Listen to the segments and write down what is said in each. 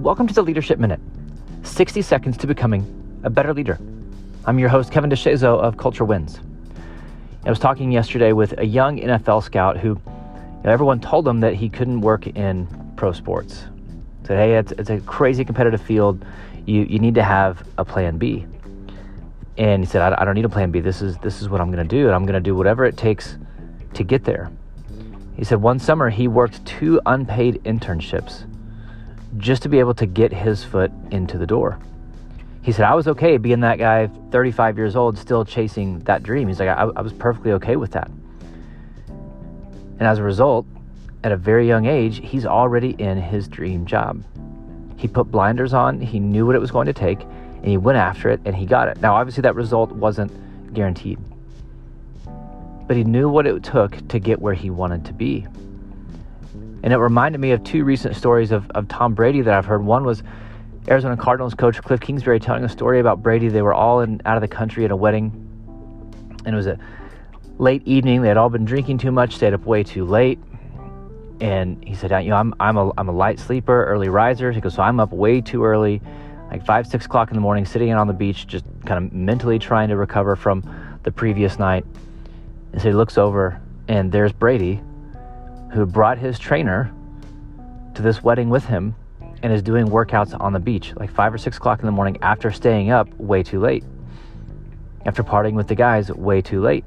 Welcome to the Leadership Minute 60 seconds to becoming a better leader. I'm your host, Kevin DeShazo of Culture Wins. I was talking yesterday with a young NFL scout who you know, everyone told him that he couldn't work in pro sports. Said, hey, it's, it's a crazy competitive field. You, you need to have a plan B. And he said, I, I don't need a plan B. This is, this is what I'm going to do, and I'm going to do whatever it takes to get there. He said one summer he worked two unpaid internships just to be able to get his foot into the door. He said, I was okay being that guy, 35 years old, still chasing that dream. He's like, I, I was perfectly okay with that. And as a result, at a very young age, he's already in his dream job. He put blinders on, he knew what it was going to take, and he went after it and he got it. Now, obviously, that result wasn't guaranteed, but he knew what it took to get where he wanted to be. And it reminded me of two recent stories of, of Tom Brady that I've heard. One was Arizona Cardinals coach Cliff Kingsbury telling a story about Brady. They were all in, out of the country at a wedding, and it was a late evening. They had all been drinking too much, stayed up way too late. And he said, "You know, I'm I'm a I'm a light sleeper, early riser." He goes, "So I'm up way too early, like five six o'clock in the morning, sitting on the beach, just kind of mentally trying to recover from the previous night." And so he looks over, and there's Brady who brought his trainer to this wedding with him and is doing workouts on the beach like five or six o'clock in the morning after staying up way too late, after partying with the guys way too late.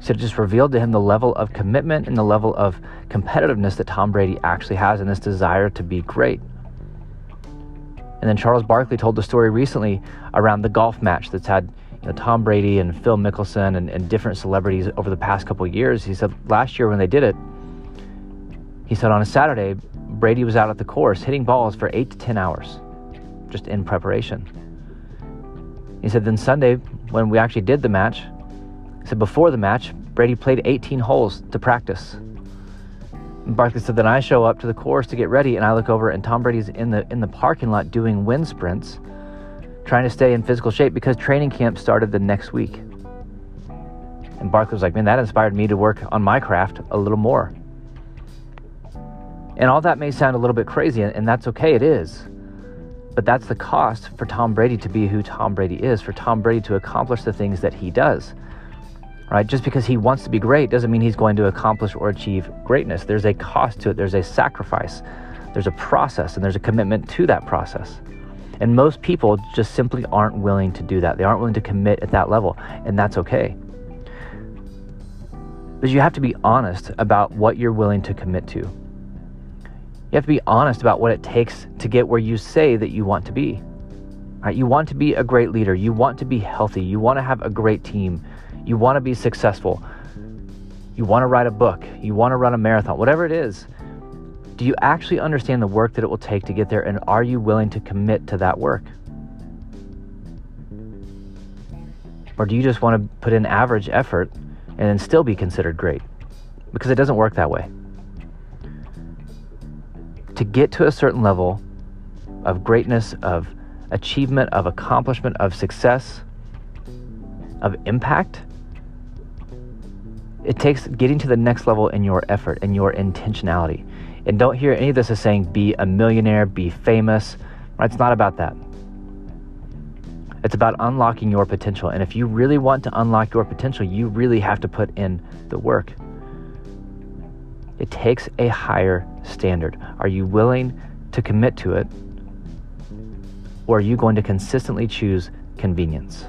So it just revealed to him the level of commitment and the level of competitiveness that Tom Brady actually has and this desire to be great. And then Charles Barkley told the story recently around the golf match that's had know, Tom Brady and Phil Mickelson and, and different celebrities over the past couple years. He said last year when they did it, he said on a Saturday, Brady was out at the course hitting balls for eight to 10 hours just in preparation. He said then Sunday, when we actually did the match, he said before the match, Brady played 18 holes to practice. And Barkley said then I show up to the course to get ready and I look over and Tom Brady's in the in the parking lot doing wind sprints trying to stay in physical shape because training camp started the next week. And Barkley was like, man, that inspired me to work on my craft a little more. And all that may sound a little bit crazy, and that's okay, it is. But that's the cost for Tom Brady to be who Tom Brady is, for Tom Brady to accomplish the things that he does. Right? Just because he wants to be great doesn't mean he's going to accomplish or achieve greatness. There's a cost to it, there's a sacrifice, there's a process, and there's a commitment to that process. And most people just simply aren't willing to do that. They aren't willing to commit at that level, and that's okay. But you have to be honest about what you're willing to commit to. You have to be honest about what it takes to get where you say that you want to be. Right? You want to be a great leader. You want to be healthy. You want to have a great team. You want to be successful. You want to write a book. You want to run a marathon. Whatever it is, do you actually understand the work that it will take to get there, and are you willing to commit to that work? Or do you just want to put in average effort and then still be considered great? Because it doesn't work that way. To get to a certain level of greatness, of achievement, of accomplishment, of success, of impact, it takes getting to the next level in your effort and your intentionality. And don't hear any of this as saying be a millionaire, be famous. Right? It's not about that. It's about unlocking your potential. And if you really want to unlock your potential, you really have to put in the work. It takes a higher standard. Are you willing to commit to it? Or are you going to consistently choose convenience?